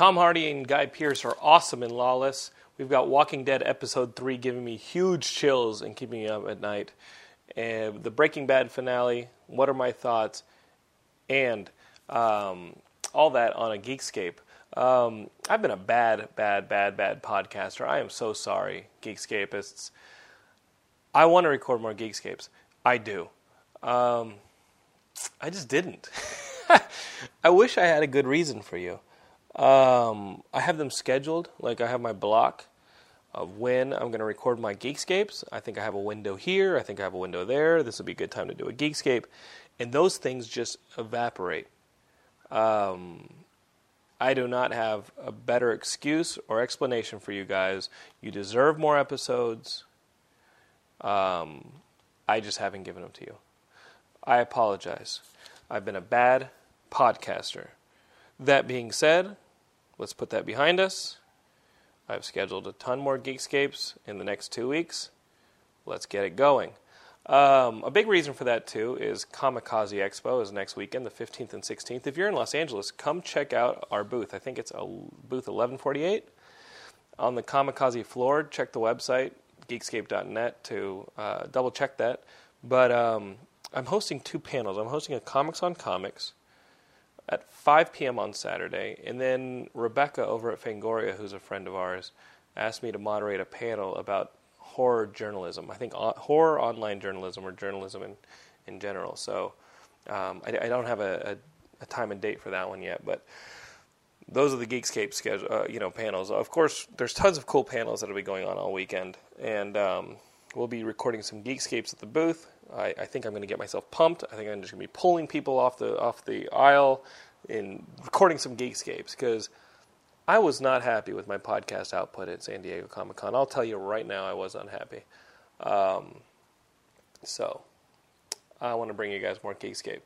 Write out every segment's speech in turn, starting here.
Tom Hardy and Guy Pearce are awesome in Lawless. We've got Walking Dead episode three giving me huge chills and keeping me up at night. And the Breaking Bad finale. What are my thoughts? And um, all that on a Geekscape. Um, I've been a bad, bad, bad, bad podcaster. I am so sorry, Geekscapists. I want to record more Geekscapes. I do. Um, I just didn't. I wish I had a good reason for you. Um, I have them scheduled. Like I have my block of when I'm going to record my Geekscapes. I think I have a window here. I think I have a window there. This would be a good time to do a Geekscape. And those things just evaporate. Um, I do not have a better excuse or explanation for you guys. You deserve more episodes. Um, I just haven't given them to you. I apologize. I've been a bad podcaster. That being said, let's put that behind us. I've scheduled a ton more Geekscapes in the next two weeks. Let's get it going. Um, a big reason for that too is Comikaze Expo is next weekend, the 15th and 16th. If you're in Los Angeles, come check out our booth. I think it's a booth 1148 on the Comikaze floor. Check the website geekscape.net to uh, double check that. But um, I'm hosting two panels. I'm hosting a Comics on Comics at 5 p.m. on Saturday, and then Rebecca over at Fangoria, who's a friend of ours, asked me to moderate a panel about horror journalism. I think uh, horror online journalism or journalism in, in general. So um, I, I, don't have a, a, a, time and date for that one yet, but those are the Geekscape schedule, uh, you know, panels. Of course, there's tons of cool panels that'll be going on all weekend, and um, we'll be recording some Geekscapes at the booth. I, I think I'm going to get myself pumped. I think I'm just going to be pulling people off the off the aisle and recording some Geekscapes because I was not happy with my podcast output at San Diego Comic Con. I'll tell you right now, I was unhappy. Um, so I want to bring you guys more Geekscape.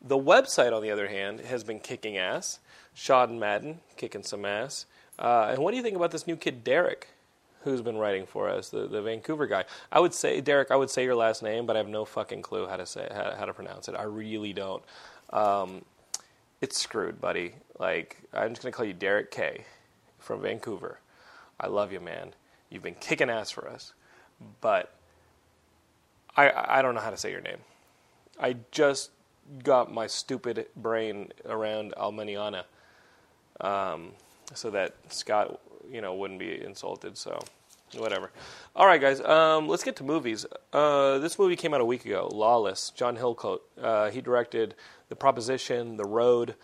The website, on the other hand, has been kicking ass. Sean Madden kicking some ass. Uh, and what do you think about this new kid, Derek, who's been writing for us, the, the Vancouver guy? I would say, Derek, I would say your last name, but I have no fucking clue how to say how, how to pronounce it. I really don't. Um, it's screwed, buddy. Like, I'm just going to call you Derek K from Vancouver. I love you, man. You've been kicking ass for us. But I, I don't know how to say your name. I just got my stupid brain around Almaniana um, so that Scott, you know, wouldn't be insulted. So, whatever. All right, guys, um, let's get to movies. Uh, this movie came out a week ago, Lawless. John Hillcoat. Uh, he directed The Proposition, The Road,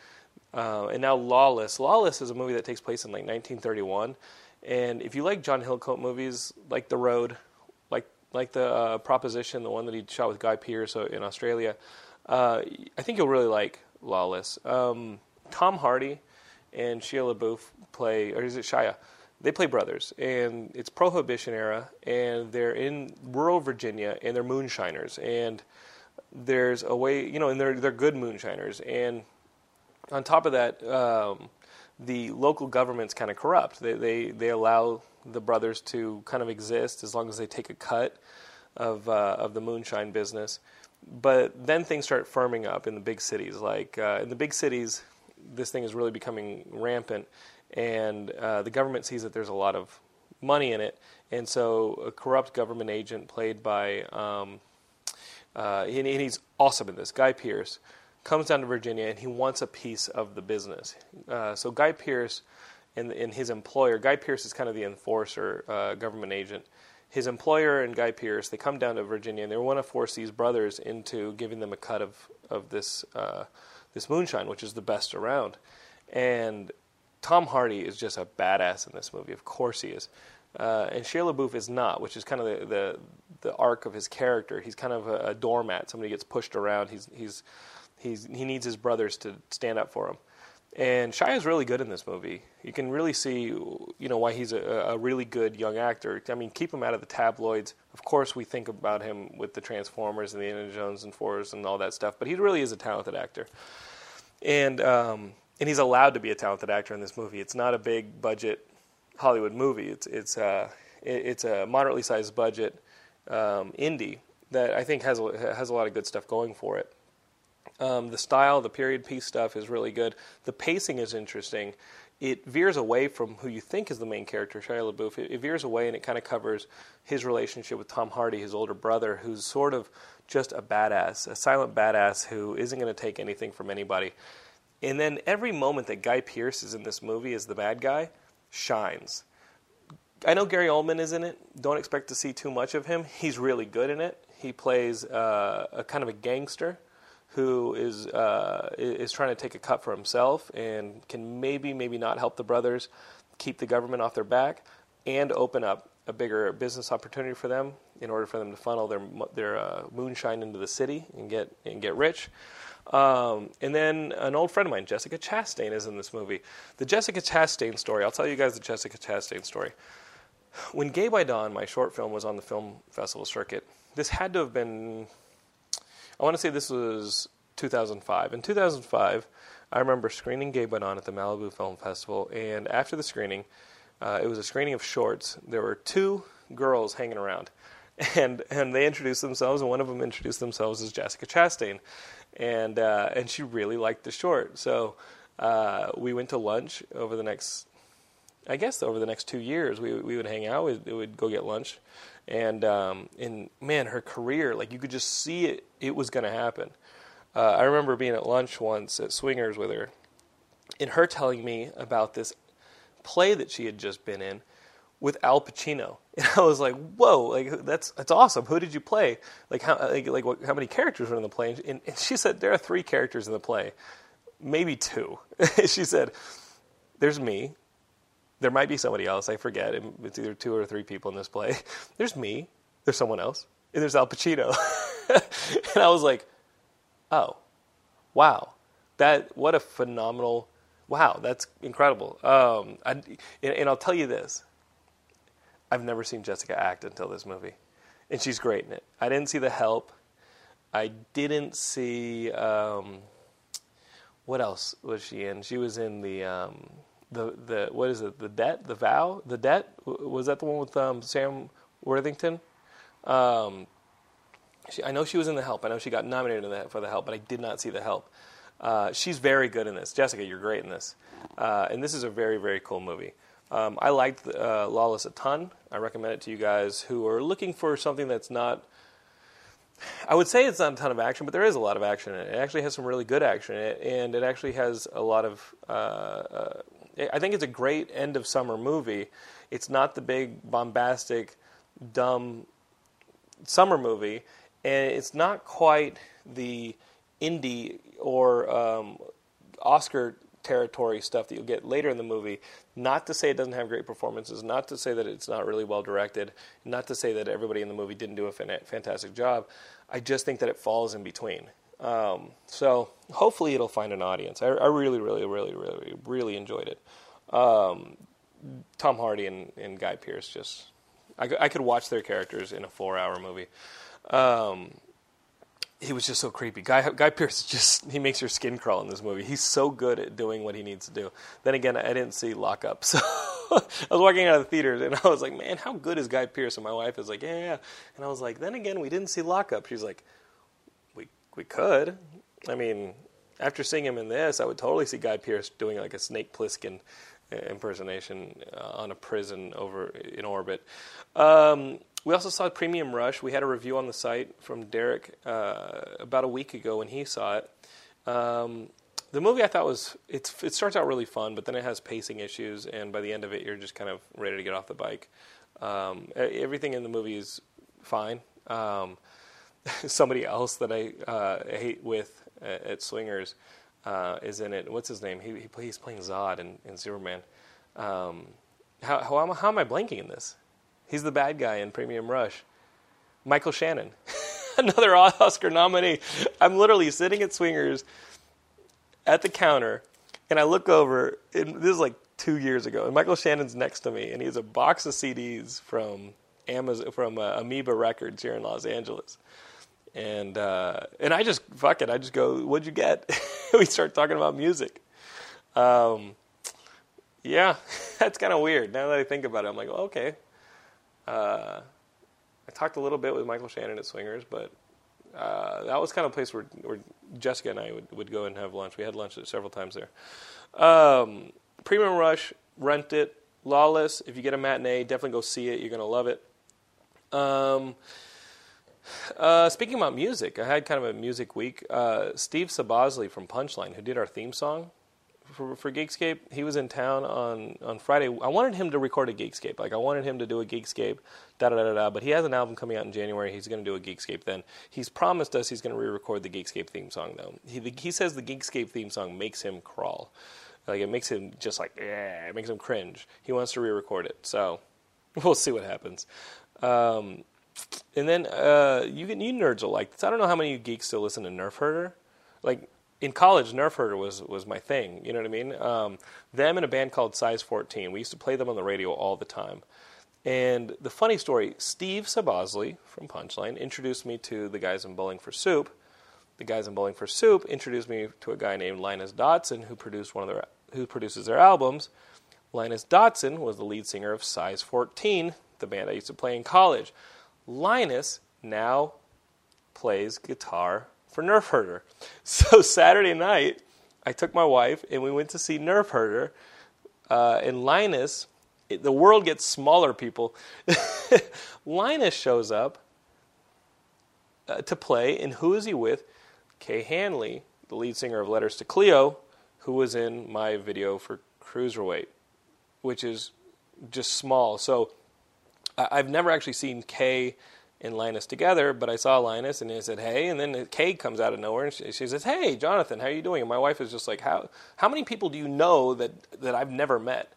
uh, and now Lawless. Lawless is a movie that takes place in like 1931. And if you like John Hillcoat movies, like The Road, like like the uh, Proposition, the one that he shot with Guy Pearce in Australia, uh, I think you'll really like Lawless. Um, Tom Hardy and Shia LaBeouf play, or is it Shia? They play brothers, and it's Prohibition era, and they're in rural Virginia, and they're moonshiners, and there's a way, you know, and they're they're good moonshiners, and on top of that, um, the local government's kind of corrupt. They, they they allow the brothers to kind of exist as long as they take a cut of uh, of the moonshine business. But then things start firming up in the big cities. Like uh, in the big cities, this thing is really becoming rampant, and uh, the government sees that there's a lot of money in it, and so a corrupt government agent played by um, uh, and, and he's awesome in this, Guy Pearce comes down to Virginia and he wants a piece of the business. Uh, so Guy Pearce and, and, his employer, Guy Pearce is kind of the enforcer, uh, government agent. His employer and Guy Pearce, they come down to Virginia and they want to force these brothers into giving them a cut of of this uh, this moonshine, which is the best around. And Tom Hardy is just a badass in this movie. Of course he is. Uh, and Shia LaBeouf is not, which is kind of the, the, the arc of his character. He's kind of a, a doormat. Somebody gets pushed around. He's he's He's, he needs his brothers to stand up for him. And Shia is really good in this movie. You can really see, you know, why he's a, a, really good young actor. I mean, keep him out of the tabloids. Of course, we think about him with the Transformers and the Indiana Jones and Force and all that stuff, but he really is a talented actor. And um, and he's allowed to be a talented actor in this movie. It's not a big budget Hollywood movie. It's it's uh, it's a moderately sized budget um, indie that I think has a, has a lot of good stuff going for it. Um, the style, the period piece stuff is really good. The pacing is interesting. it veers away from who you think is the main character, Shia LaBeouf. It, it veers away and it kind of covers his relationship with Tom Hardy, his older brother, who's sort of just a badass, a silent badass who isn't going to take anything from anybody. And then every moment that Guy Pearce is in this movie as the bad guy shines. I know Gary Oldman is in it. Don't expect to see too much of him. He's really good in it. He plays uh, a kind of a gangster who is uh, is trying to take a cut for himself and can maybe maybe not help the brothers keep the government off their back and open up a bigger business opportunity for them in order for them to funnel their their uh, moonshine into the city and get and get rich. Um, and then an old friend of mine, Jessica Chastain, is in this movie. The Jessica Chastain story. I'll tell you guys the Jessica Chastain story. When Gay by Dawn, my short film, was on the film festival circuit, this had to have been. I want to say this was 2005. In 2005, I remember screening Gay by Dawn at the Malibu Film Festival, and after the screening, uh, it was a screening of shorts. There were two girls hanging around, and and they introduced themselves, and one of them introduced themselves as Jessica Chastain, and uh, and she really liked the short. So uh, we went to lunch over the next, I guess over the next two years. We we would hang out. We would go get lunch, and um, and man, her career like you could just see it. It was going to happen. Uh, I remember being at lunch once at Swingers with her, and her telling me about this play that she had just been in with Al Pacino. And I was like, "Whoa! Like that's that's awesome. Who did you play? Like how like, like what, how many characters were in the play?" And, and she said there are three characters in the play, maybe two. she said, "There's me. There might be somebody else. I forget. It's either two or three people in this play. There's me. There's someone else, and there's Al Pacino." and I was like, "Oh, wow! That what a phenomenal." Wow, that's incredible. Um, I, and, and I'll tell you this I've never seen Jessica act until this movie, and she's great in it. I didn't see The Help. I didn't see um, what else was she in? She was in the um, the the what is it? The debt, the vow, the debt. Was that the one with um, Sam Worthington? Um, she, I know she was in The Help. I know she got nominated for The Help, but I did not see The Help. Uh, she's very good in this. Jessica, you're great in this. Uh, and this is a very, very cool movie. Um, I liked uh, Lawless a ton. I recommend it to you guys who are looking for something that's not. I would say it's not a ton of action, but there is a lot of action in it. It actually has some really good action in it, and it actually has a lot of. Uh, uh, I think it's a great end of summer movie. It's not the big bombastic, dumb summer movie, and it's not quite the indie or um, Oscar territory stuff that you'll get later in the movie. Not to say it doesn't have great performances, not to say that it's not really well directed, not to say that everybody in the movie didn't do a fantastic job. I just think that it falls in between. Um, so hopefully it'll find an audience. I, I, really, really, really, really, really enjoyed it. Um, Tom Hardy and, and, Guy Pearce just, I, I, could watch their characters in a four-hour movie. Um, he was just so creepy. Guy Guy Pearce just he makes your skin crawl in this movie. He's so good at doing what he needs to do. Then again, I didn't see Lockout, so I was walking out of the theaters and I was like, man, how good is Guy Pearce? And my wife is like, yeah, yeah. And I was like, then again, we didn't see Lockout. She's like, we we could. I mean, after seeing him in this, I would totally see Guy Pearce doing like a Snake Plissken impersonation uh, on a prison over in orbit. Um, we also saw Premium Rush. We had a review on the site from Derek uh, about a week ago when he saw it. Um, the movie I thought was it starts out really fun, but then it has pacing issues, and by the end of it, you're just kind of ready to get off the bike. Um, everything in the movie is fine. Um, somebody else that I uh, hate with at Swingers uh, is in it. What's his name? He, he he's playing Zod in, in Superman. Um, how, how, how am I blanking in this? He's the bad guy in Premium Rush. Michael Shannon, another Oscar nominee. I'm literally sitting at Swingers at the counter, and I look over, and this is like two years ago, and Michael Shannon's next to me, and he has a box of CDs from Amazon, from uh, Amoeba Records here in Los Angeles. And uh, and I just fuck it. I just go, "What'd you get?" we start talking about music. Um, yeah, that's kind of weird. Now that I think about it, I'm like, well, okay, uh, I talked a little bit with Michael Shannon at Swingers, but uh, that was kind of a place where, where Jessica and I would, would go and have lunch. We had lunch several times there. Um, Premium Rush, rent it. Lawless, if you get a matinee, definitely go see it. You're gonna love it. Um, uh, speaking about music, I had kind of a music week. Uh, Steve Soboslai from Punchline, who did our theme song for, for Geekscape, he was in town on, on Friday. I wanted him to record a Geekscape. Like, I wanted him to do a Geekscape, da da da da. But he has an album coming out in January. He's going to do a Geekscape then. He's promised us he's going to re record the Geekscape theme song, though. He, the, he says the Geekscape theme song makes him crawl. Like, it makes him just like, yeah, it makes him cringe. He wants to re record it. So, we'll see what happens. Um, and then uh, you you nerds will like this. I don't know how many geeks still listen to Nerf Herder. Like in college, Nerf Herder was was my thing. You know what I mean? Um, them and a band called Size 14. We used to play them on the radio all the time. And the funny story: Steve Soboslai from Punchline introduced me to the guys in Bowling for Soup. The guys in Bowling for Soup introduced me to a guy named Linus Dotson, who produced one of their who produces their albums. Linus Dotson was the lead singer of Size 14, the band I used to play in college. Linus now plays guitar for Nerf Herder. So Saturday night, I took my wife and we went to see Nerf Herder. Uh, and Linus, it, the world gets smaller, people. Linus shows up uh, to play, and who is he with? Kay Hanley, the lead singer of Letters to Cleo, who was in my video for Cruiserweight, which is just small. So I've never actually seen Kay and Linus together, but I saw Linus and he said, "Hey," and then Kay comes out of nowhere and she, she, says, "Hey, Jonathan, how are you doing?" And my wife is just like, "How how many people do you know that that I've never met?"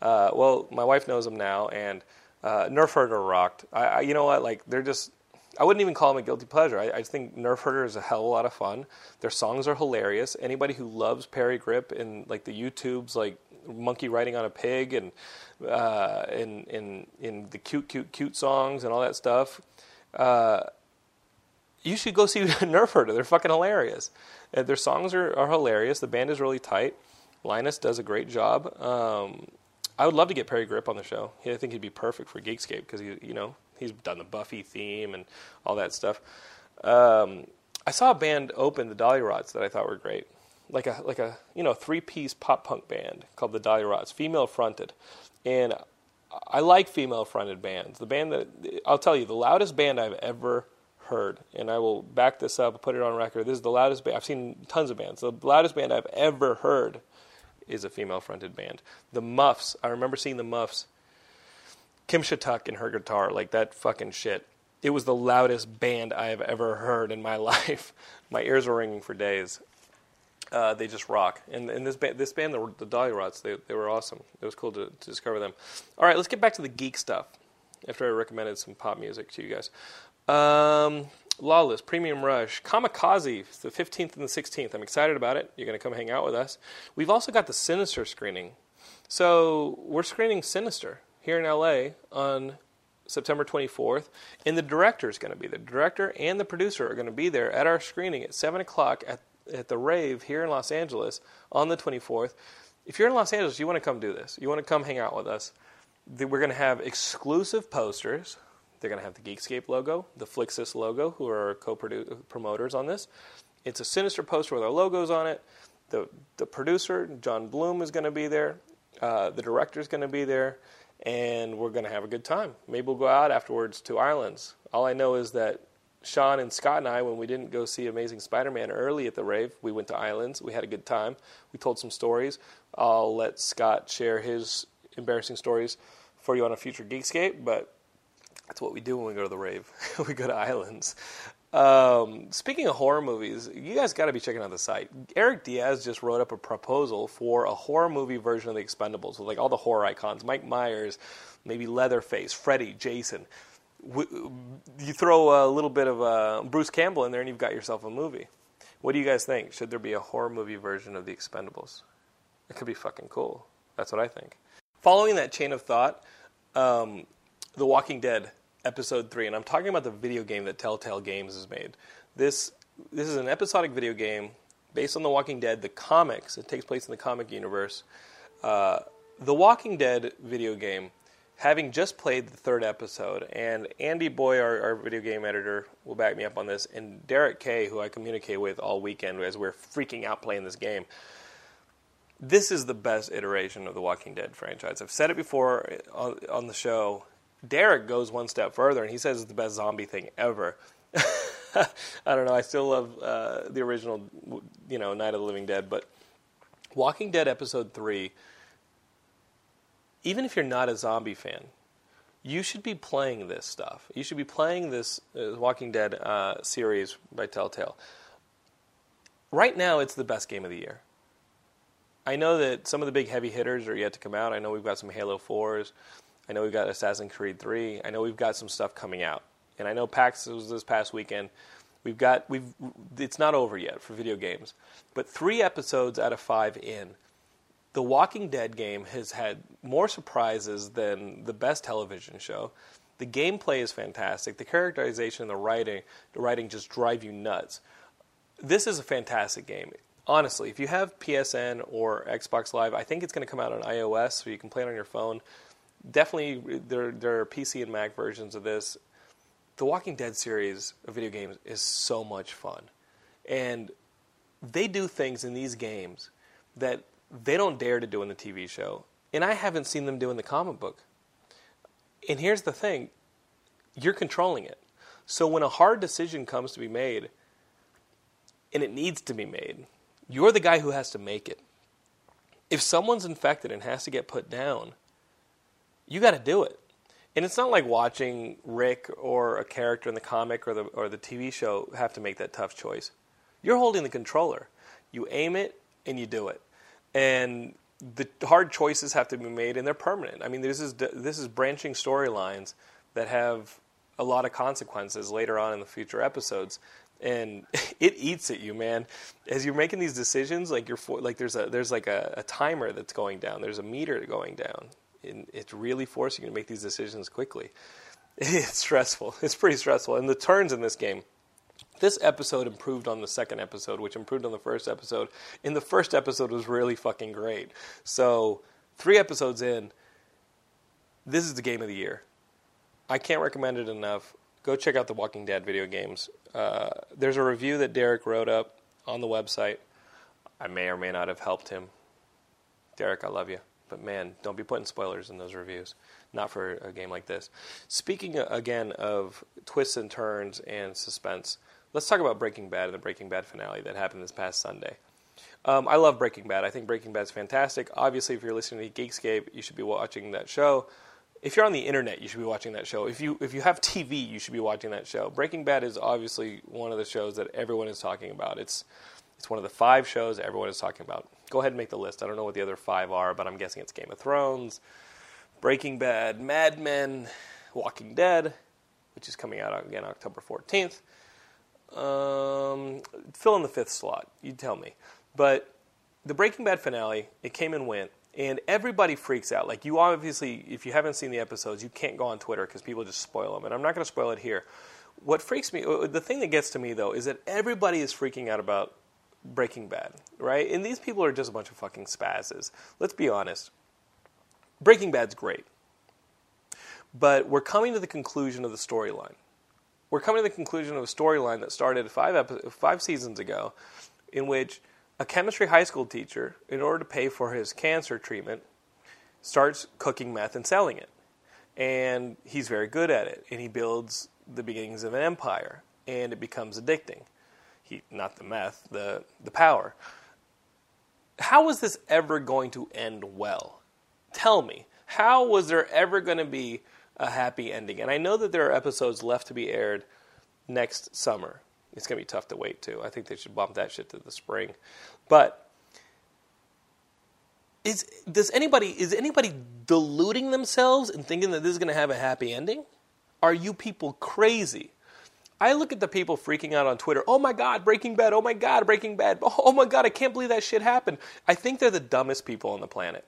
Uh, well, my wife knows them now, and uh, Nerf Herder rocked. I, I, you know what? Like they're just. I wouldn't even call them a guilty pleasure. I, I think Nerf Herder is a hell of a lot of fun. Their songs are hilarious. Anybody who loves Parry Gripp and like the YouTubes, like monkey riding on a pig and uh, in in in the cute cute cute songs and all that stuff. Uh, you should go see Nerf Herder. They're fucking hilarious. Uh, their songs are, are hilarious. The band is really tight. Linus does a great job. Um, I would love to get Parry Gripp on the show. I think he'd be perfect for Geekscape because he, you know, he's done the Buffy theme and all that stuff. Um, I saw a band open the Dollyrots that I thought were great like a like a you know three piece pop punk band called the Dollyrots, female fronted, and I like female fronted bands. The band that I'll tell you, the loudest band I've ever heard, and I will back this up, put it on record. This is the loudest band I've seen. Tons of bands. The loudest band I've ever heard is a female fronted band. The Muffs. I remember seeing the Muffs. Kim Shattuck and her guitar, like that fucking shit. It was the loudest band I have ever heard in my life. my ears were ringing for days. Uh, they just rock. And, and this band, this band, the, the Dollyrots, they, they were awesome. It was cool to, to discover them. All right, let's get back to the geek stuff. After I recommended some pop music to you guys, um, Lawless, Premium Rush, Comikaze, the 15th and the 16th. I'm excited about it. You're going to come hang out with us. We've also got the Sinister screening. So we're screening Sinister here in LA on September 24th, and the director is going to be there. The director and the producer are going to be there at our screening at 7 o'clock at at the rave here in Los Angeles on the 24th. If you're in Los Angeles, you want to come do this. You want to come hang out with us. We're going to have exclusive posters. They're going to have the Geekscape logo, the Flixist logo, who are co-promoters on this. It's a sinister poster with our logos on it. The the producer John Bloom is going to be there. Uh, the director is going to be there, and we're going to have a good time. Maybe we'll go out afterwards to Islands. All I know is that Sean and Scott and I, when we didn't go see Amazing Spider Man early at the rave, we went to Islands. We had a good time. We told some stories. I'll let Scott share his embarrassing stories for you on a future Geekscape, but that's what we do when we go to the rave. we go to Islands. Um, speaking of horror movies, you guys got to be checking out the site. Eric Diaz just wrote up a proposal for a horror movie version of The Expendables with like all the horror icons: Mike Myers, maybe Leatherface, Freddy, Jason you throw a little bit of uh, Bruce Campbell in there, and you've got yourself a movie. What do you guys think? Should there be a horror movie version of The Expendables? It could be fucking cool. That's what I think. Following that chain of thought, um, The Walking Dead episode three, and I'm talking about the video game that Telltale Games has made. This this is an episodic video game based on The Walking Dead, the comics. It takes place in the comic universe. Uh, the Walking Dead video game having just played the third episode, and Andy Boy, our, our, video game editor, will back me up on this, and Derek Kay, who I communicate with all weekend as we're freaking out playing this game, this is the best iteration of the Walking Dead franchise. I've said it before on, on the show. Derek goes one step further and he says it's the best zombie thing ever. I don't know. I still love uh, the original, you know, Night of the Living Dead, but Walking Dead episode three. Even if you're not a zombie fan, you should be playing this stuff. You should be playing this uh, Walking Dead uh, series by Telltale. Right now, it's the best game of the year. I know that some of the big heavy hitters are yet to come out. I know we've got some Halo 4s. I know we've got Assassin's Creed 3. I know we've got some stuff coming out. And I know PAX was this past weekend. We've got we've it's not over yet for video games. But 3 episodes out of 5 in, the Walking Dead game has had more surprises than the best television show. The gameplay is fantastic. The characterization and the writing, the writing just drive you nuts. This is a fantastic game honestly, if you have PSN or Xbox Live, I think it's going to come out on iOS, so you can play it on your phone. Definitely, there there are PC and Mac versions of this. The Walking Dead series of video games is so much fun, and they do things in these games that they don't dare to do in the TV show, and I haven't seen them do in the comic book. And here's the thing: you're controlling it. So when a hard decision comes to be made, and it needs to be made, you're the guy who has to make it. If someone's infected and has to get put down, you got to do it. And it's not like watching Rick or a character in the comic or the or the TV show have to make that tough choice. You're holding the controller. You aim it and you do it. And the hard choices have to be made and they're permanent. I mean, this is this is branching storylines that have a lot of consequences later on in the future episodes and it eats at you, man. As you're making these decisions, like you're for, like there's a there's like a, a, timer that's going down. There's a meter going down, and it's really forcing you to make these decisions quickly. It's stressful. It's pretty stressful, and the turns in this game. This episode improved on the second episode, which improved on the first episode. In the first episode was really fucking great. So three episodes in, this is the game of the year. I can't recommend it enough go check out the Walking Dead video games. Uh, there's a review that Derek wrote up on the website. I may or may not have helped him. Derek, I love you. But man, don't be putting spoilers in those reviews. Not for a game like this. Speaking uh, again of twists and turns and suspense, let's talk about Breaking Bad and the Breaking Bad finale that happened this past Sunday. Um, I love Breaking Bad. I think Breaking Bad's fantastic. Obviously, if you're listening to Geekscape, you should be watching that show if you're on the internet, you should be watching that show. If you if you have TV, you should be watching that show. Breaking Bad is obviously one of the shows that everyone is talking about. It's it's one of the five shows everyone is talking about. Go ahead and make the list. I don't know what the other five are, but I'm guessing it's Game of Thrones, Breaking Bad, Mad Men, Walking Dead, which is coming out again October 14th. Um, fill in the fifth slot. You tell me. But the Breaking Bad finale, it came and went and everybody freaks out. Like you obviously, if you haven't seen the episodes, you can't go on Twitter because people just spoil them. And I'm not going to spoil it here. What freaks me, uh, the thing that gets to me though, is that everybody is freaking out about Breaking Bad, right? And these people are just a bunch of fucking spazzes. Let's be honest. Breaking Bad's great, but we're coming to the conclusion of the storyline. We're coming to the conclusion of a storyline that started five epi- five seasons ago, in which a chemistry high school teacher, in order to pay for his cancer treatment, starts cooking meth and selling it. And he's very good at it, and he builds the beginnings of an empire, and it becomes addicting. He, not the meth, the, the power. How was this ever going to end well? Tell me, how was there ever going to be a happy ending? And I know that there are episodes left to be aired next summer. It's going to be tough to wait too. I think they should bump that shit to the spring. But is does anybody is anybody deluding themselves and thinking that this is going to have a happy ending? Are you people crazy? I look at the people freaking out on Twitter. Oh my God, Breaking Bad. Oh my God, Breaking Bad. Oh my God, I can't believe that shit happened. I think they're the dumbest people on the planet.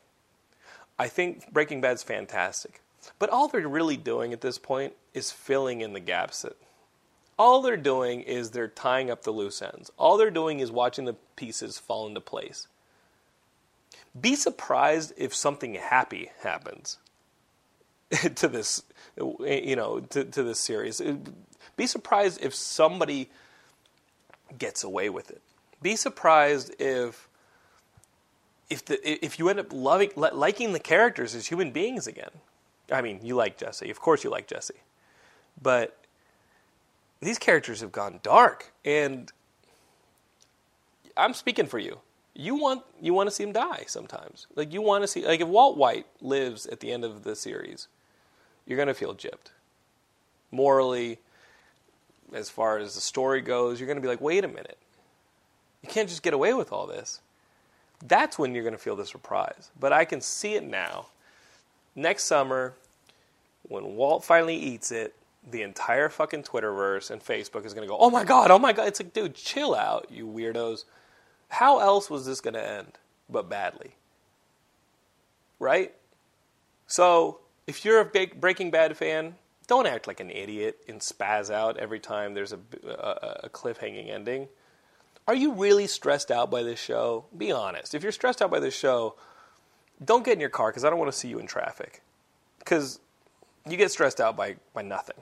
I think Breaking Bad's fantastic. But all they're really doing at this point is filling in the gaps that all they're doing is they're tying up the loose ends. All they're doing is watching the pieces fall into place. Be surprised if something happy happens to this, you know, to, to this series. Be surprised if somebody gets away with it. Be surprised if if the if you end up loving liking the characters as human beings again, I mean, you like Jesse, of course you like Jesse, but these characters have gone dark, and I'm speaking for you. You want you want to see him die sometimes. Like you want to see like if Walt White lives at the end of the series, you're gonna feel gypped. Morally, as far as the story goes, you're gonna be like, wait a minute. You can't just get away with all this. That's when you're gonna feel the surprise. But I can see it now. Next summer, when Walt finally eats it, the entire fucking Twitterverse and Facebook is gonna go, oh my god, oh my god. It's like, dude, chill out, you weirdos. How else was this going to end but badly? Right? So, if you're a big Breaking Bad fan, don't act like an idiot and spaz out every time there's a, a, a cliffhanging ending. Are you really stressed out by this show? Be honest. If you're stressed out by this show, don't get in your car because I don't want to see you in traffic. Because you get stressed out by, by nothing.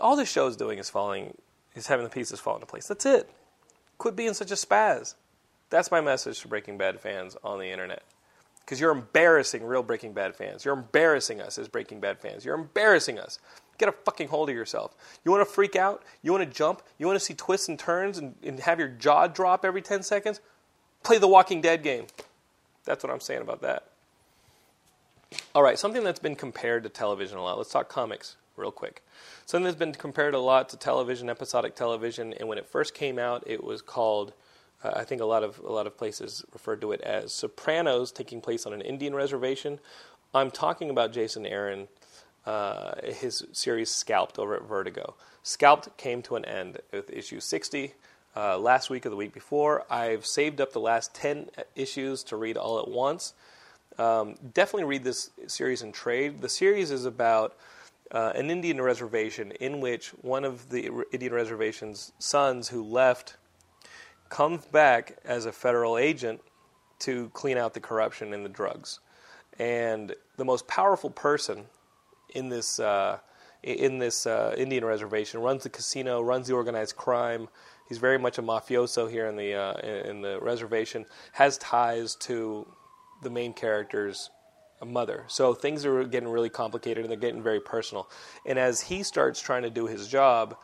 All this show is doing is falling, is having the pieces fall into place. That's it. Quit being such a spaz. That's my message to Breaking Bad fans on the internet. Because you're embarrassing real Breaking Bad fans. You're embarrassing us as Breaking Bad fans. You're embarrassing us. Get a fucking hold of yourself. You want to freak out? You want to jump? You want to see twists and turns and, and have your jaw drop every 10 seconds? Play the Walking Dead game. That's what I'm saying about that. All right, something that's been compared to television a lot. Let's talk comics real quick. Something that's been compared a lot to television, episodic television, and when it first came out, it was called. Uh, I think a lot of a lot of places referred to it as Sopranos, taking place on an Indian reservation. I'm talking about Jason Aaron, uh, his series Scalped over at Vertigo. Scalped came to an end with issue 60 uh, last week or the week before. I've saved up the last 10 issues to read all at once. Um, definitely read this series in trade. The series is about uh, an Indian reservation in which one of the Indian reservation's sons who left comes back as a federal agent to clean out the corruption and the drugs. And the most powerful person in this uh, in this uh, Indian reservation runs the casino, runs the organized crime. He's very much a mafioso here in the uh, in the reservation. Has ties to the main character's mother. So things are getting really complicated and they're getting very personal. And as he starts trying to do his job,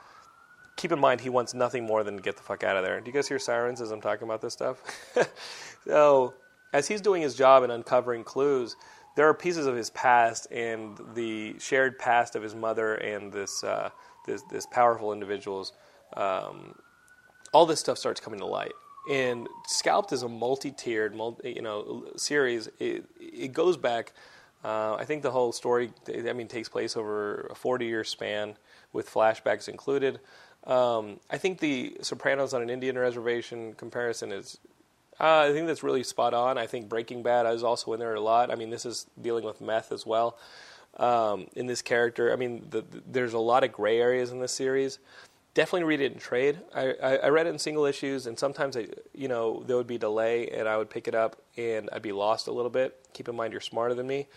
keep in mind he wants nothing more than to get the fuck out of there. Do you guys hear sirens as I'm talking about this stuff? so as he's doing his job and uncovering clues, there are pieces of his past and the shared past of his mother and this uh, this, this powerful individuals. Um, all this stuff starts coming to light and Scalped is a multi-tiered, multi, you know, series. It, it goes back. Uh, I think the whole story, I mean, takes place over a 40-year span with flashbacks included. Um, I think the Sopranos on an Indian reservation comparison is, uh, I think that's really spot on. I think Breaking Bad is also in there a lot. I mean, this is dealing with meth as well. Um, in this character, I mean, the, the, there's a lot of gray areas in this series definitely read it in trade. I, I, I, read it in single issues, and sometimes I, you know there would be delay, and I would pick it up, and I'd be lost a little bit. Keep in mind, you're smarter than me.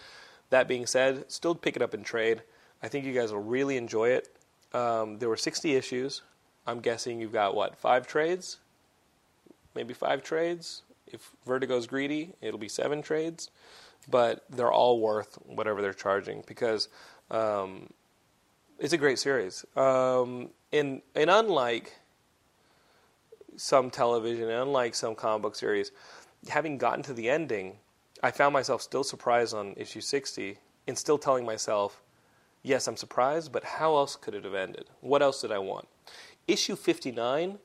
That being said, still pick it up in trade. I think you guys will really enjoy it. Um, there were 60 issues. I'm guessing you've got what five trades, maybe five trades. If Vertigo's greedy, it'll be seven trades, but they're all worth whatever they're charging because um, it's a great series. Um, and and unlike some television, and unlike some comic book series, having gotten to the ending, I found myself still surprised on issue 60 and still telling myself, yes, I'm surprised, but how else could it have ended? What else did I want? Issue 59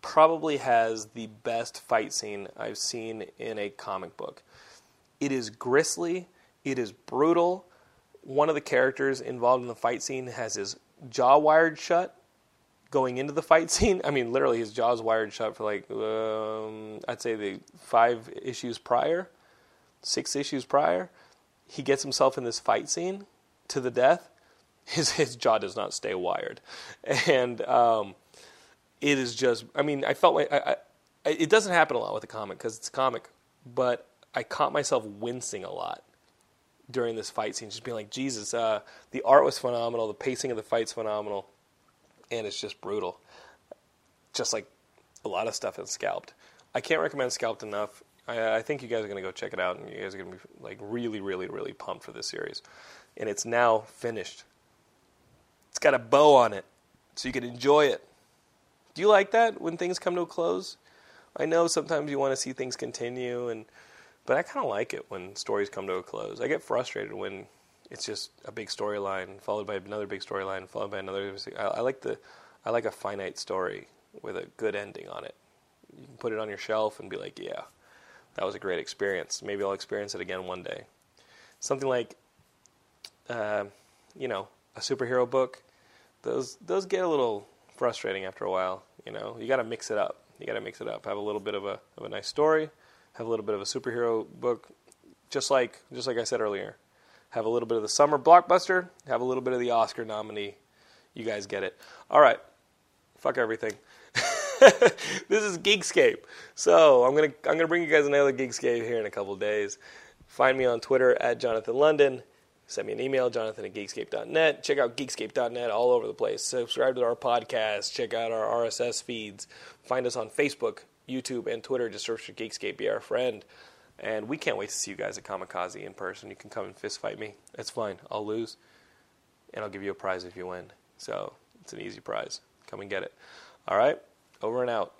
probably has the best fight scene I've seen in a comic book. It is grisly, it is brutal. One of the characters involved in the fight scene has his jaw wired shut going into the fight scene. I mean, literally, his jaw's wired shut for like um, I'd say the five issues prior, six issues prior. He gets himself in this fight scene to the death. His his jaw does not stay wired, and um, it is just. I mean, I felt like I, I, it doesn't happen a lot with a comic because it's a comic, but I caught myself wincing a lot during this fight scene, just being like, Jesus, uh, the art was phenomenal, the pacing of the fight's phenomenal and it's just brutal. Just like a lot of stuff in Scalped. I can't recommend Scalped enough. I, I think you guys are going to go check it out, and you guys are going to be like really, really, really pumped for this series. And it's now finished. It's got a bow on it, so you can enjoy it. Do you like that when things come to a close? I know sometimes you want to see things continue, and but I kind of like it when stories come to a close. I get frustrated when it's just a big storyline followed by another big storyline followed by another. I, I like the I like a finite story with a good ending on it. You can put it on your shelf and be like, yeah, that was a great experience. Maybe I'll experience it again one day. Something like, uh, you know, a superhero book. Those those get a little frustrating after a while. You know, you got to mix it up. You got to mix it up. Have a little bit of a of a nice story. Have a little bit of a superhero book. Just like just like I said earlier. Have a little bit of the summer blockbuster. Have a little bit of the Oscar nominee. You guys get it. All right. Fuck everything. this is Geekscape. So I'm gonna I'm gonna bring you guys another Geekscape here in a couple days. Find me on Twitter at Jonathan London. Send me an email, jonathan at geekscape.net. Check out geekscape.net all over the place. Subscribe to our podcast. Check out our RSS feeds. Find us on Facebook, YouTube, and Twitter. Just search for Geekscape. Be our friend. And we can't wait to see you guys at Comikaze in person. You can come and fist fight me. That's fine. I'll lose. And I'll give you a prize if you win. So it's an easy prize. Come and get it. All right. Over and out.